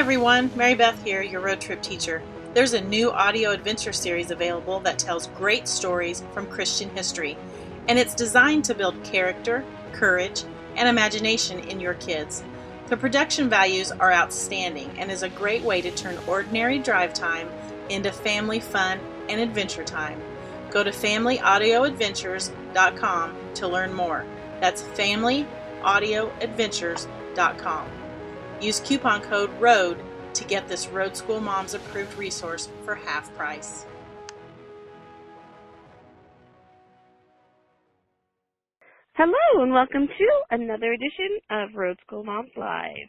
Everyone, Mary Beth here, your road trip teacher. There's a new audio adventure series available that tells great stories from Christian history, and it's designed to build character, courage, and imagination in your kids. The production values are outstanding and is a great way to turn ordinary drive time into family fun and adventure time. Go to familyaudioadventures.com to learn more. That's familyaudioadventures.com. Use coupon code ROAD to get this Road School Moms approved resource for half price. Hello and welcome to another edition of Road School Moms Live.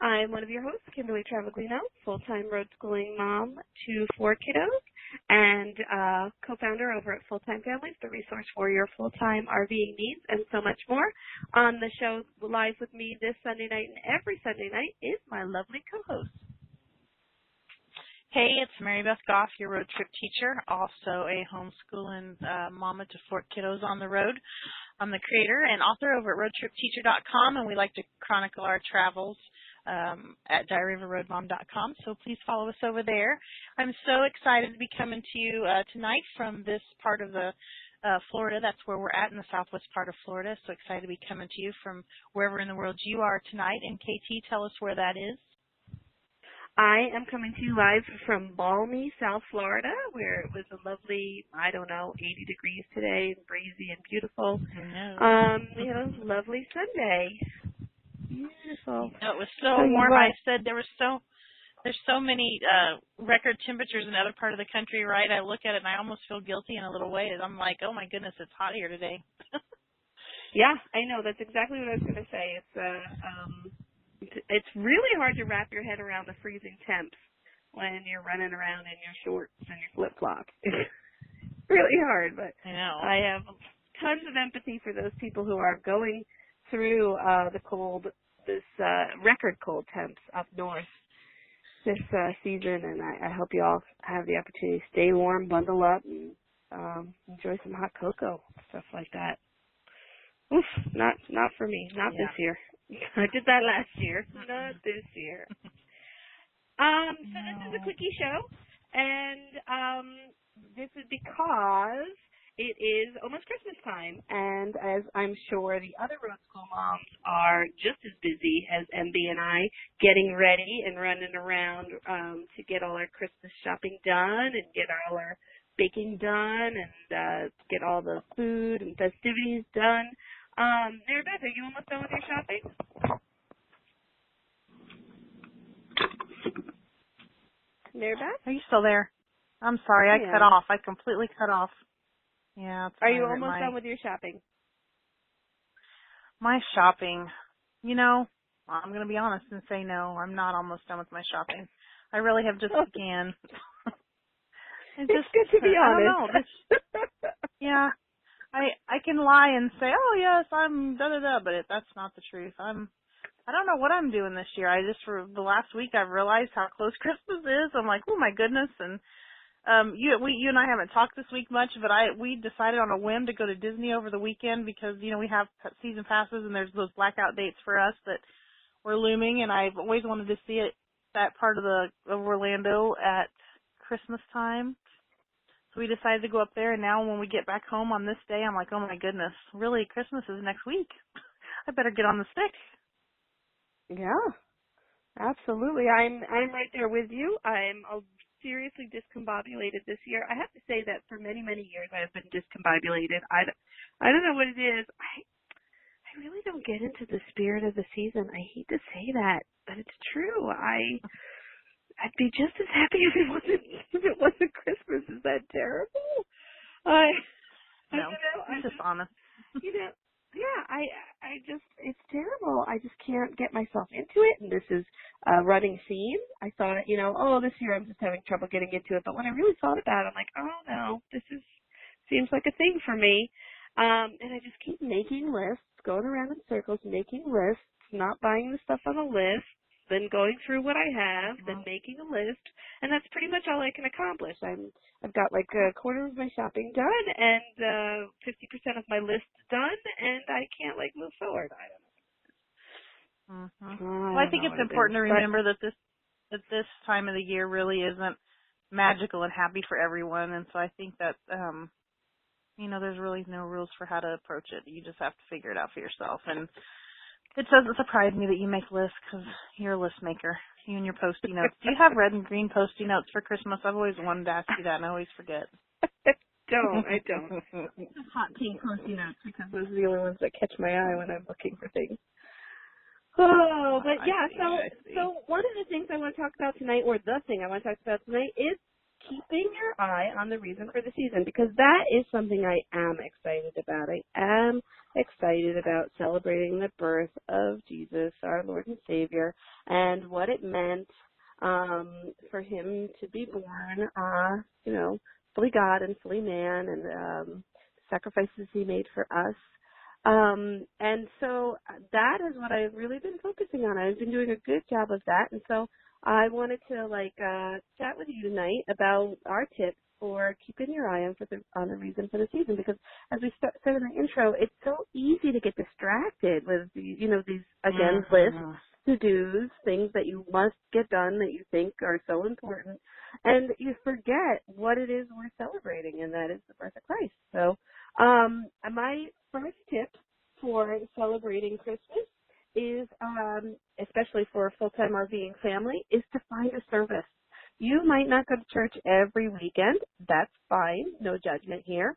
I'm one of your hosts, Kimberly Travaglino, full-time road schooling mom to four kiddos and uh, co-founder over at Full Time Families, the resource for your full-time RVing needs and so much more. On the show live with me this Sunday night and every Sunday night is my lovely co-host. Hey, it's Mary Beth Goff, your road trip teacher, also a homeschooling uh, mama to four kiddos on the road. I'm the creator and author over at roadtripteacher.com, and we like to chronicle our travels um, at diaryofaroadmom.com. So please follow us over there. I'm so excited to be coming to you uh, tonight from this part of the uh, Florida. That's where we're at in the southwest part of Florida. So excited to be coming to you from wherever in the world you are tonight. And KT, tell us where that is. I am coming to you live from balmy South Florida, where it was a lovely, I don't know, 80 degrees today, and breezy and beautiful. Um, we had a lovely Sunday. Beautiful. it was so warm. I said there was so there's so many uh record temperatures in other part of the country, right? I look at it and I almost feel guilty in a little way. I'm like, oh my goodness, it's hot here today. yeah, I know. That's exactly what I was going to say. It's uh, um, it's really hard to wrap your head around the freezing temps when you're running around in your shorts and your flip flops. It's really hard, but I know I have tons of empathy for those people who are going through uh the cold this uh, record cold temps up north this uh, season, and I, I hope you all have the opportunity to stay warm, bundle up, and um, enjoy some hot cocoa, stuff like that. Oof, not not for me, not yeah. this year. I did that last year, not this year. Um, so this is a quickie show, and um, this is because it is almost Christmas time, and as I'm sure the other road school moms are just as busy as MB and I, getting ready and running around um, to get all our Christmas shopping done and get all our baking done and uh, get all the food and festivities done. Um, Mary Beth, are you almost done with your shopping? Mary Beth? Are you still there? I'm sorry, I, I cut off. I completely cut off. Yeah. Are you almost my, done with your shopping? My shopping. You know, I'm going to be honest and say no. I'm not almost done with my shopping. I really have just oh. began. it's, it's good to be honest. This, yeah. I I can lie and say, "Oh, yes, I'm da da da," but it, that's not the truth. I'm I don't know what I'm doing this year. I just for the last week I've realized how close Christmas is. I'm like, "Oh my goodness." And um, you, we, you and I haven't talked this week much, but I, we decided on a whim to go to Disney over the weekend because, you know, we have season passes and there's those blackout dates for us that were looming and I've always wanted to see it, that part of the, of Orlando at Christmas time. So we decided to go up there and now when we get back home on this day, I'm like, oh my goodness, really Christmas is next week. I better get on the stick. Yeah. Absolutely. I'm I'm right there with you. I'm a seriously discombobulated this year. I have to say that for many, many years I have been discombobulated. I, I don't know what it is. I, I really don't get into the spirit of the season. I hate to say that, but it's true. I, I'd be just as happy if it wasn't, if it wasn't Christmas. Is that terrible? I, no, I don't know. I'm just honest. You know, yeah, I, I just, it's terrible. I just can't get myself into it, and this is a running theme. I thought, you know, oh, this year I'm just having trouble getting into it. But when I really thought about it, I'm like, oh no, this is seems like a thing for me. Um, and I just keep making lists, going around in circles, making lists, not buying the stuff on the list, then going through what I have, then uh-huh. making a list, and that's pretty much all I can accomplish. I'm I've got like a quarter of my shopping done and uh fifty percent of my list done, and I can't like move forward. I don't know. Mm-hmm. Well, I think it's important to remember that this that this time of the year really isn't magical and happy for everyone, and so I think that um you know there's really no rules for how to approach it. You just have to figure it out for yourself and it doesn't surprise me that you make lists because you're a list maker. You and your post-it notes. Do you have red and green post-it notes for Christmas? I've always wanted to ask you that, and I always forget. don't. I don't. Hot pink post-it notes because those are the only ones that catch my eye when I'm looking for things. Oh, but yeah. So, so one of the things I want to talk about tonight, or the thing I want to talk about tonight, is keeping your eye on the reason for the season because that is something I am excited about. I am excited about celebrating the birth of Jesus, our Lord and Savior, and what it meant um, for him to be born, uh, you know, fully God and fully man, and um, sacrifices he made for us. Um, and so that is what I've really been focusing on. I've been doing a good job of that, and so I wanted to like uh, chat with you tonight about our tips for keeping your eye on for the on the reason for the season because as we start, said in the intro, it's so easy to get distracted with you know these again mm-hmm. lists to dos, things that you must get done that you think are so important, and you forget what it is we're celebrating, and that is the birth of Christ. So, um, my first tip for celebrating Christmas is, um, especially for a full-time RVing family, is to find a service you might not go to church every weekend. That's fine. No judgment here.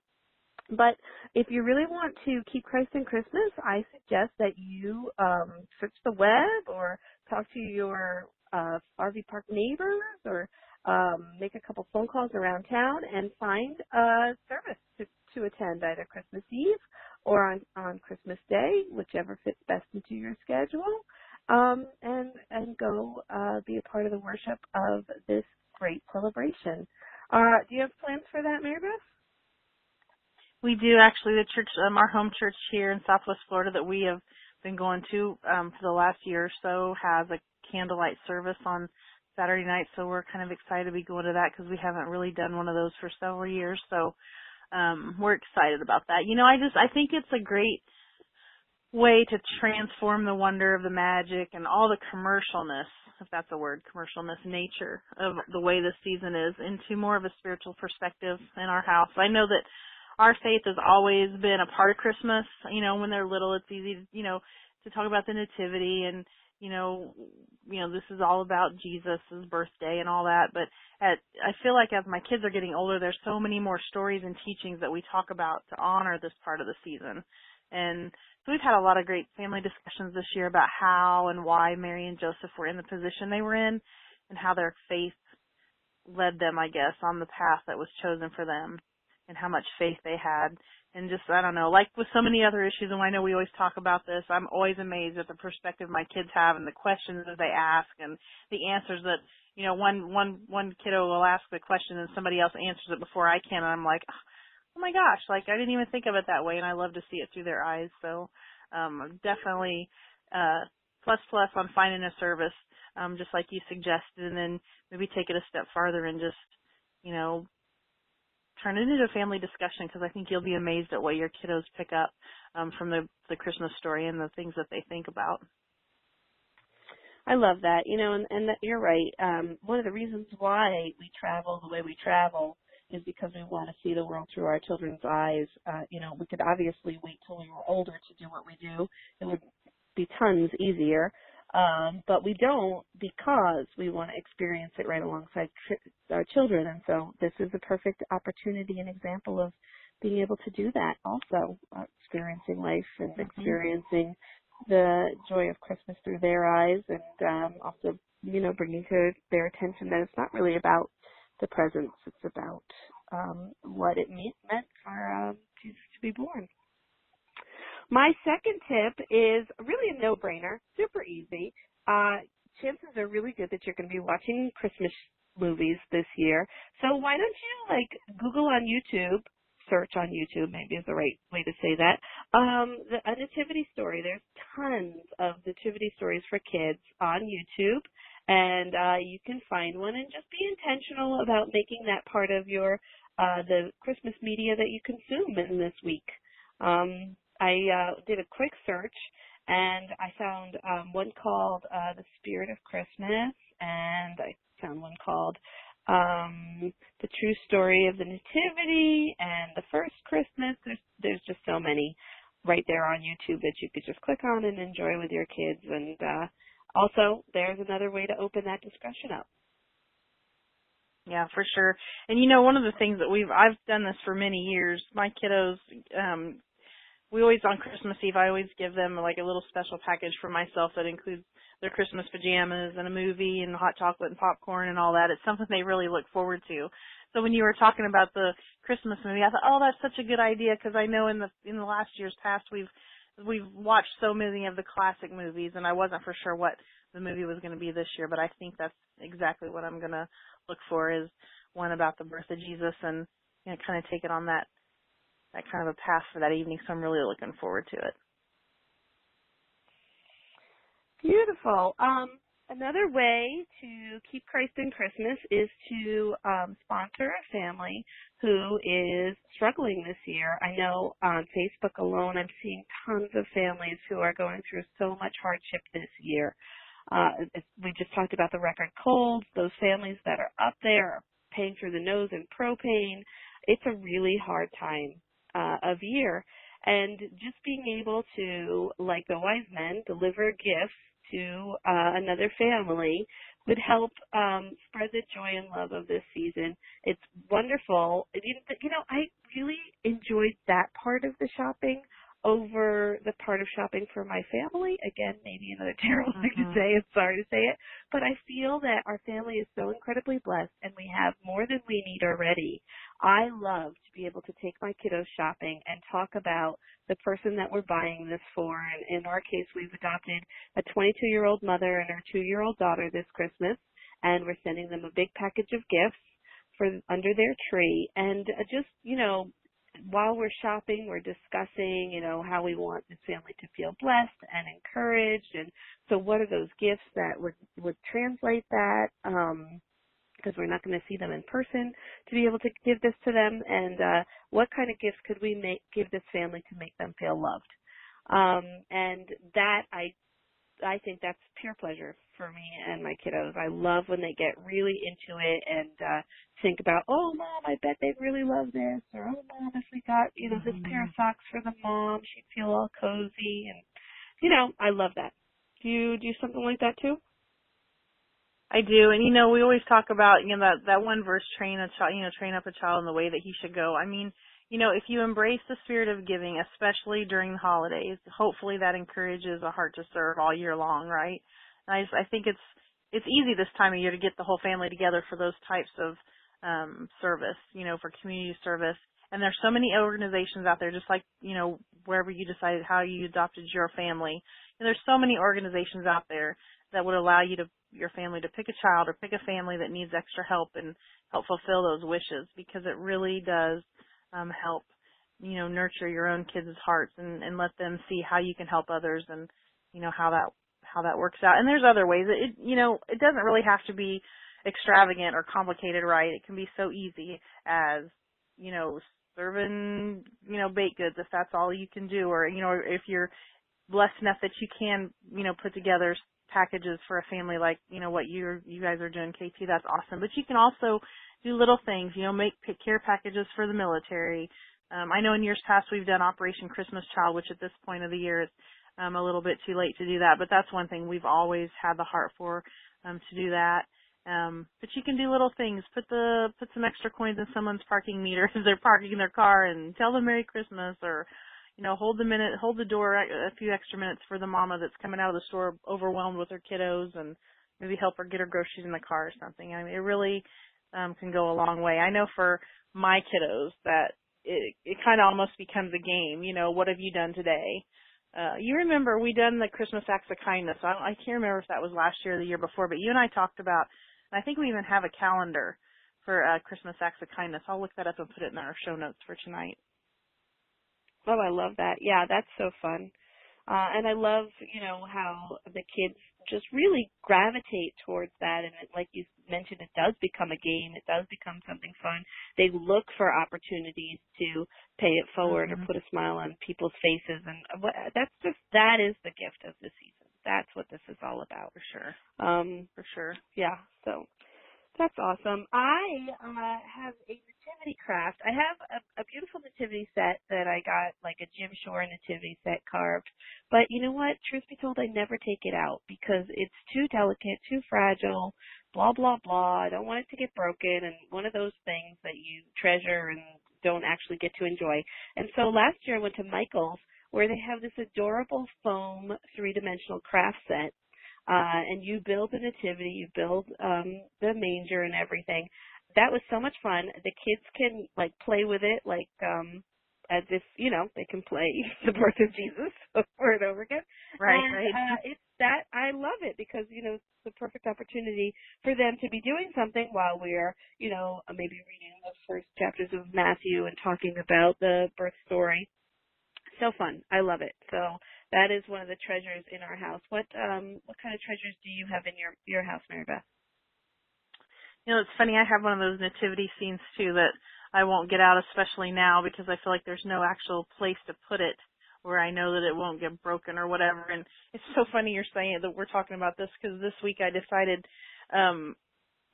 But if you really want to keep Christ in Christmas, I suggest that you um, search the web or talk to your uh, RV park neighbors or um, make a couple phone calls around town and find a service to, to attend either Christmas Eve or on, on Christmas Day, whichever fits best into your schedule um, and and go uh, be a part of the worship of this great celebration. Uh, do you have plans for that, Mary Beth? We do actually. The church, um, our home church here in Southwest Florida, that we have been going to um, for the last year or so, has a candlelight service on Saturday night. So we're kind of excited to be going to that because we haven't really done one of those for several years. So um, we're excited about that. You know, I just I think it's a great way to transform the wonder of the magic and all the commercialness, if that's a word, commercialness nature of the way this season is into more of a spiritual perspective in our house. I know that our faith has always been a part of Christmas. You know, when they're little, it's easy, to, you know, to talk about the nativity and you know, you know, this is all about Jesus' birthday and all that. But at, I feel like as my kids are getting older, there's so many more stories and teachings that we talk about to honor this part of the season. And so we've had a lot of great family discussions this year about how and why Mary and Joseph were in the position they were in and how their faith led them, I guess, on the path that was chosen for them and how much faith they had. And just, I don't know, like with so many other issues, and I know we always talk about this, I'm always amazed at the perspective my kids have and the questions that they ask and the answers that, you know, one, one, one kiddo will ask the question and somebody else answers it before I can, and I'm like, oh my gosh, like I didn't even think of it that way, and I love to see it through their eyes. So um, definitely uh, plus plus on finding a service, um, just like you suggested, and then maybe take it a step farther and just you know turn it into a family discussion because I think you'll be amazed at what your kiddos pick up um, from the the Christmas story and the things that they think about. I love that, you know, and, and that you're right. Um, one of the reasons why we travel the way we travel is because we want to see the world through our children's eyes. Uh, you know, we could obviously wait till we were older to do what we do. It would be tons easier. Um, but we don't because we want to experience it right alongside tr- our children. And so this is a perfect opportunity and example of being able to do that also, uh, experiencing life and mm-hmm. experiencing the joy of Christmas through their eyes and um, also, you know, bringing to their attention that it's not really about the presents, It's about um, what it meant, meant for um, Jesus to be born. My second tip is really a no-brainer, super easy. Uh, chances are really good that you're going to be watching Christmas movies this year. So why don't you like Google on YouTube, search on YouTube, maybe is the right way to say that. Um, the, a nativity story. There's tons of nativity stories for kids on YouTube, and uh, you can find one and just be intentional about making that part of your uh, the Christmas media that you consume in this week. Um, I uh, did a quick search and I found um, one called uh, The Spirit of Christmas, and I found one called um, The True Story of the Nativity and The First Christmas. There's there's just so many right there on YouTube that you could just click on and enjoy with your kids. And uh, also, there's another way to open that discussion up. Yeah, for sure. And you know, one of the things that we've I've done this for many years. My kiddos um we always on Christmas Eve I always give them like a little special package for myself that includes their Christmas pajamas and a movie and hot chocolate and popcorn and all that. It's something they really look forward to. So when you were talking about the Christmas movie, I thought, oh, that's such a good idea because I know in the in the last years past we've we've watched so many of the classic movies, and I wasn't for sure what the movie was going to be this year, but I think that's exactly what I'm going to look for is one about the birth of Jesus and you know kind of take it on that kind of a path for that evening. So I'm really looking forward to it. Beautiful. Um, another way to keep Christ in Christmas is to um, sponsor a family who is struggling this year. I know on Facebook alone, I'm seeing tons of families who are going through so much hardship this year. Uh, we just talked about the record colds. Those families that are up there are paying through the nose in propane. It's a really hard time uh, of year. And just being able to, like the wise men, deliver gifts to uh, another family would help um, spread the joy and love of this season. It's wonderful. You know, I really enjoyed that part of the shopping over the part of shopping for my family. Again, maybe another terrible thing to mm-hmm. say. I'm sorry to say it, but I feel that our family is so incredibly blessed, and we have more than we need already. I love to be able to take my kiddos shopping and talk about the person that we're buying this for. And in our case, we've adopted a 22-year-old mother and her two-year-old daughter this Christmas, and we're sending them a big package of gifts for under their tree and just you know while we're shopping, we're discussing, you know, how we want this family to feel blessed and encouraged, and so what are those gifts that would would translate that? Um, because we're not going to see them in person to be able to give this to them, and uh, what kind of gifts could we make give this family to make them feel loved? Um, and that I I think that's pure pleasure for me and my kiddos. I love when they get really into it and uh think about, oh mom, I bet they'd really love this, or oh mom, if we got you know this mm-hmm. pair of socks for the mom, she'd feel all cozy, and you know, I love that. Do you do something like that too? I do, and you know, we always talk about you know that that one verse, train a child, you know, train up a child in the way that he should go. I mean, you know, if you embrace the spirit of giving, especially during the holidays, hopefully that encourages a heart to serve all year long, right? And I just, I think it's it's easy this time of year to get the whole family together for those types of um service, you know, for community service. And there's so many organizations out there, just like you know wherever you decided how you adopted your family. And there's so many organizations out there that would allow you to your family to pick a child or pick a family that needs extra help and help fulfill those wishes because it really does um, help you know nurture your own kids' hearts and, and let them see how you can help others and you know how that how that works out. And there's other ways. It you know it doesn't really have to be extravagant or complicated, right? It can be so easy as you know serving you know baked goods if that's all you can do, or you know if you're blessed enough that you can you know put together packages for a family like you know what you you guys are doing KT that's awesome but you can also do little things, you know, make care packages for the military. Um, I know in years past we've done Operation Christmas Child, which at this point of the year is um, a little bit too late to do that, but that's one thing we've always had the heart for um, to do that. Um, but you can do little things. Put the put some extra coins in someone's parking meter as they're parking their car, and tell them Merry Christmas, or you know, hold the minute, hold the door a few extra minutes for the mama that's coming out of the store overwhelmed with her kiddos, and maybe help her get her groceries in the car or something. I mean, it really um, can go a long way. I know for my kiddos that it it kind of almost becomes a game. You know, what have you done today? Uh, you remember we done the Christmas acts of kindness. I, I can't remember if that was last year or the year before, but you and I talked about, and I think we even have a calendar for uh, Christmas acts of kindness. I'll look that up and put it in our show notes for tonight. Oh, I love that. Yeah, that's so fun. Uh, and I love, you know, how the kids just really gravitate towards that. And it, like you mentioned, it does become a game. It does become something fun. They look for opportunities to pay it forward mm-hmm. or put a smile on people's faces. And what, that's just, that is the gift of the season. That's what this is all about. For sure. Um, for sure. Yeah. So that's awesome. I uh, have a nativity craft. I have a, a beautiful nativity set that I got, like a Jim Shore nativity set carved. But you know what? Truth be told, I never take it out because it's too delicate, too fragile, blah, blah, blah. I don't want it to get broken and one of those things that you treasure and don't actually get to enjoy. And so last year I went to Michael's where they have this adorable foam three-dimensional craft set uh, and you build the nativity, you build um, the manger and everything that was so much fun. The kids can like play with it like um as if, you know, they can play the birth of Jesus over and over again. Right, and, right. Uh, it's that I love it because, you know, it's the perfect opportunity for them to be doing something while we're, you know, maybe reading the first chapters of Matthew and talking about the birth story. So fun. I love it. So that is one of the treasures in our house. What um what kind of treasures do you have in your your house, Mary Beth? You know, it's funny. I have one of those nativity scenes too that I won't get out, especially now, because I feel like there's no actual place to put it where I know that it won't get broken or whatever. And it's so funny you're saying that we're talking about this because this week I decided, um,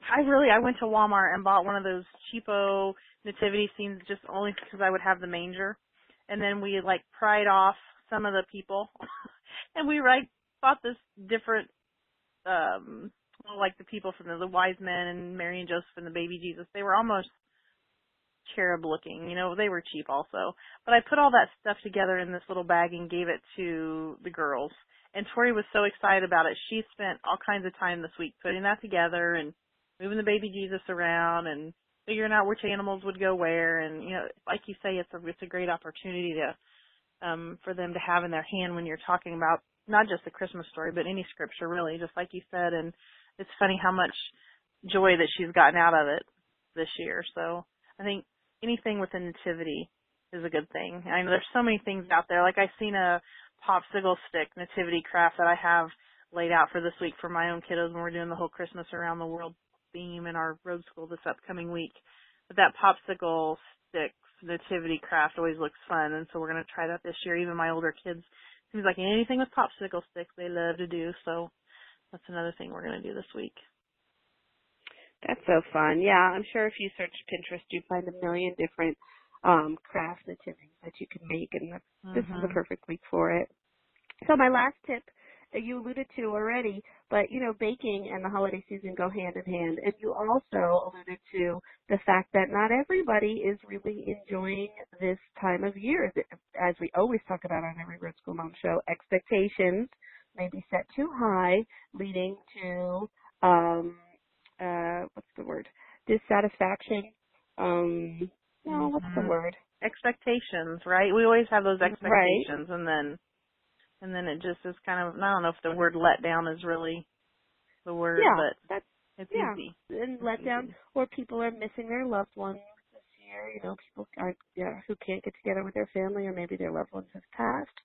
I really I went to Walmart and bought one of those cheapo nativity scenes just only because I would have the manger, and then we like pried off some of the people, and we like bought this different um like the people from the, the wise men and Mary and Joseph and the baby Jesus. They were almost cherub looking. You know, they were cheap also. But I put all that stuff together in this little bag and gave it to the girls. And Tori was so excited about it. She spent all kinds of time this week putting that together and moving the baby Jesus around and figuring out which animals would go where. And you know, like you say, it's a it's a great opportunity to um for them to have in their hand when you're talking about not just the Christmas story, but any scripture really, just like you said. And it's funny how much joy that she's gotten out of it this year. So I think anything with the nativity is a good thing. I know there's so many things out there. Like I've seen a popsicle stick nativity craft that I have laid out for this week for my own kiddos when we're doing the whole Christmas around the world theme in our road school this upcoming week. But that popsicle sticks nativity craft always looks fun and so we're gonna try that this year. Even my older kids seems like anything with popsicle sticks they love to do, so that's another thing we're going to do this week. That's so fun. Yeah, I'm sure if you search Pinterest, you find a million different um craft nativities that you can make, and mm-hmm. this is the mm-hmm. perfect week for it. So my last tip, you alluded to already, but you know, baking and the holiday season go hand in hand, and you also alluded to the fact that not everybody is really enjoying this time of year. As we always talk about on every Road School Mom show, expectations may be set too high, leading to um, uh, what's the word? Dissatisfaction. Um, no, what's the mm-hmm. word? Expectations, right? We always have those expectations, right. and then and then it just is kind of I don't know if the word let down is really the word, yeah, but that's it's yeah. easy. And it's let down, or people are missing their loved ones this year. You know, people aren't yeah, who can't get together with their family, or maybe their loved ones have passed.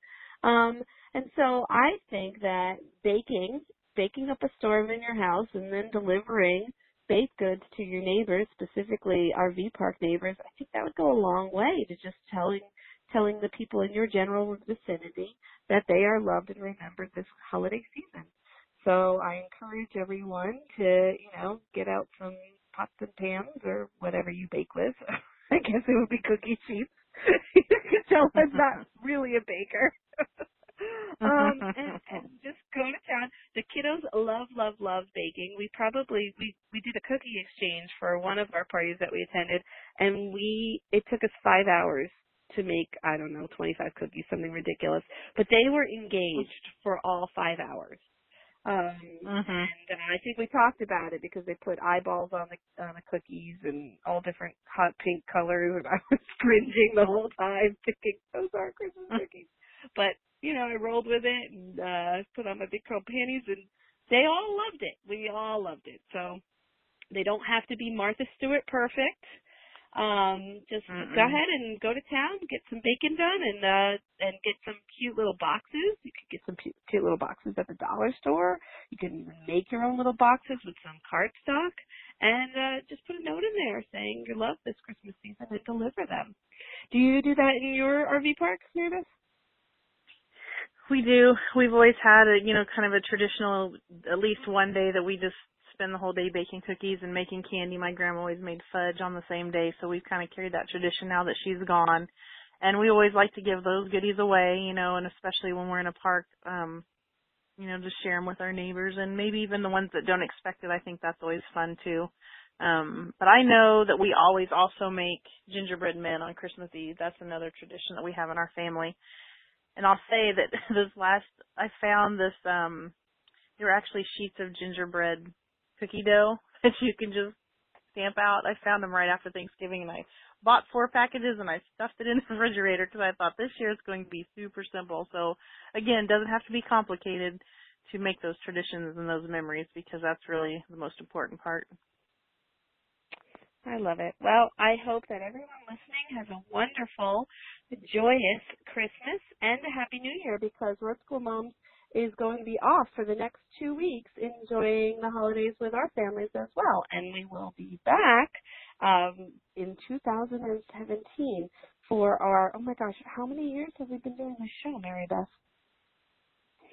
Um, and so I think that baking, baking up a storm in your house and then delivering baked goods to your neighbors, specifically RV park neighbors, I think that would go a long way to just telling telling the people in your general vicinity that they are loved and remembered this holiday season. So I encourage everyone to, you know, get out some pots and pans or whatever you bake with. I guess it would be cookie sheets. you can tell I'm not really a baker. um, and, and just go to town. The kiddos love, love, love baking. We probably we we did a cookie exchange for one of our parties that we attended, and we it took us five hours to make I don't know 25 cookies, something ridiculous. But they were engaged for all five hours. Um, Mhm. and uh, I think we talked about it because they put eyeballs on the on the cookies and all different hot pink colors, and I was cringing the whole time, thinking those are Christmas cookies. But you know, I rolled with it and uh put on my big curl panties, and they all loved it. We all loved it. So they don't have to be Martha Stewart perfect. Um, just Mm-mm. go ahead and go to town, get some bacon done, and uh, and get some cute little boxes. You could get some cute, little boxes at the dollar store. You can even make your own little boxes with some cardstock, and uh, just put a note in there saying you love this Christmas season and deliver them. Do you do that in your RV park, Mary Beth? We do. We've always had a, you know, kind of a traditional, at least one day that we just spend the whole day baking cookies and making candy. My grandma always made fudge on the same day, so we've kind of carried that tradition now that she's gone. And we always like to give those goodies away, you know, and especially when we're in a park, um, you know, just share them with our neighbors and maybe even the ones that don't expect it. I think that's always fun too. Um, but I know that we always also make gingerbread men on Christmas Eve. That's another tradition that we have in our family and I'll say that this last I found this um there were actually sheets of gingerbread cookie dough that you can just stamp out. I found them right after Thanksgiving and I bought four packages and I stuffed it in the refrigerator because I thought this year is going to be super simple. So again, doesn't have to be complicated to make those traditions and those memories because that's really the most important part. I love it. Well, I hope that everyone listening has a wonderful, joyous Christmas and a Happy New Year because Road School Moms is going to be off for the next two weeks enjoying the holidays with our families as well. And we will be back um, in 2017 for our, oh my gosh, how many years have we been doing this show, Mary Beth?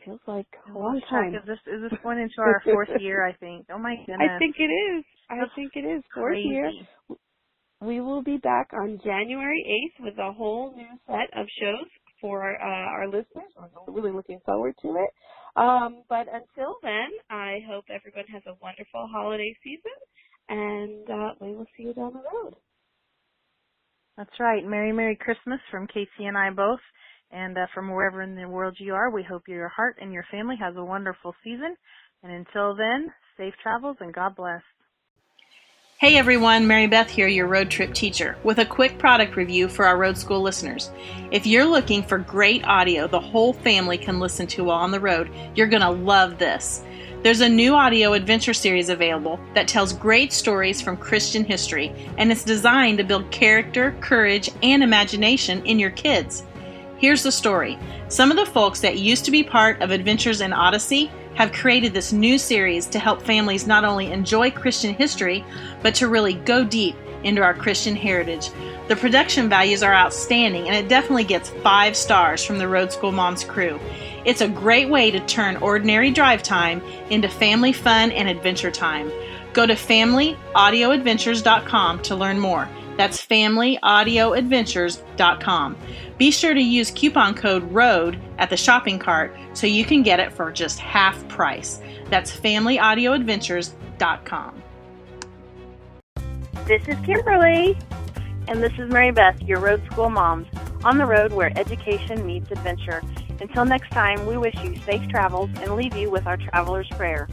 Feels like a long time. Is this is this going into our fourth year? I think. Oh my goodness. I think it is. I That's think it is. Fourth year. We will be back on January 8th with a whole new set of shows for uh, our listeners. I'm really looking forward to it. Um, but until then, I hope everyone has a wonderful holiday season, and uh, we will see you down the road. That's right. Merry Merry Christmas from KT and I both. And uh, from wherever in the world you are, we hope your heart and your family has a wonderful season. And until then, safe travels and God bless. Hey everyone, Mary Beth here, your road trip teacher, with a quick product review for our road school listeners. If you're looking for great audio the whole family can listen to while on the road, you're going to love this. There's a new audio adventure series available that tells great stories from Christian history, and it's designed to build character, courage, and imagination in your kids. Here's the story. Some of the folks that used to be part of Adventures in Odyssey have created this new series to help families not only enjoy Christian history, but to really go deep into our Christian heritage. The production values are outstanding, and it definitely gets five stars from the Road School Moms crew. It's a great way to turn ordinary drive time into family fun and adventure time. Go to familyaudioadventures.com to learn more. That's familyaudioadventures.com. Be sure to use coupon code ROAD at the shopping cart so you can get it for just half price. That's familyaudioadventures.com. This is Kimberly. And this is Mary Beth, your road school moms, on the road where education meets adventure. Until next time, we wish you safe travels and leave you with our traveler's prayer.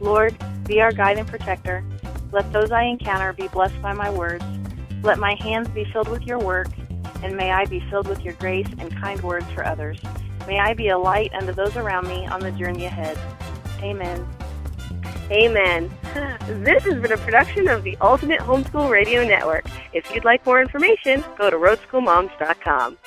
Lord, be our guide and protector. Let those I encounter be blessed by my words. Let my hands be filled with your work, and may I be filled with your grace and kind words for others. May I be a light unto those around me on the journey ahead. Amen. Amen. This has been a production of the Ultimate Homeschool Radio Network. If you'd like more information, go to roadschoolmoms.com.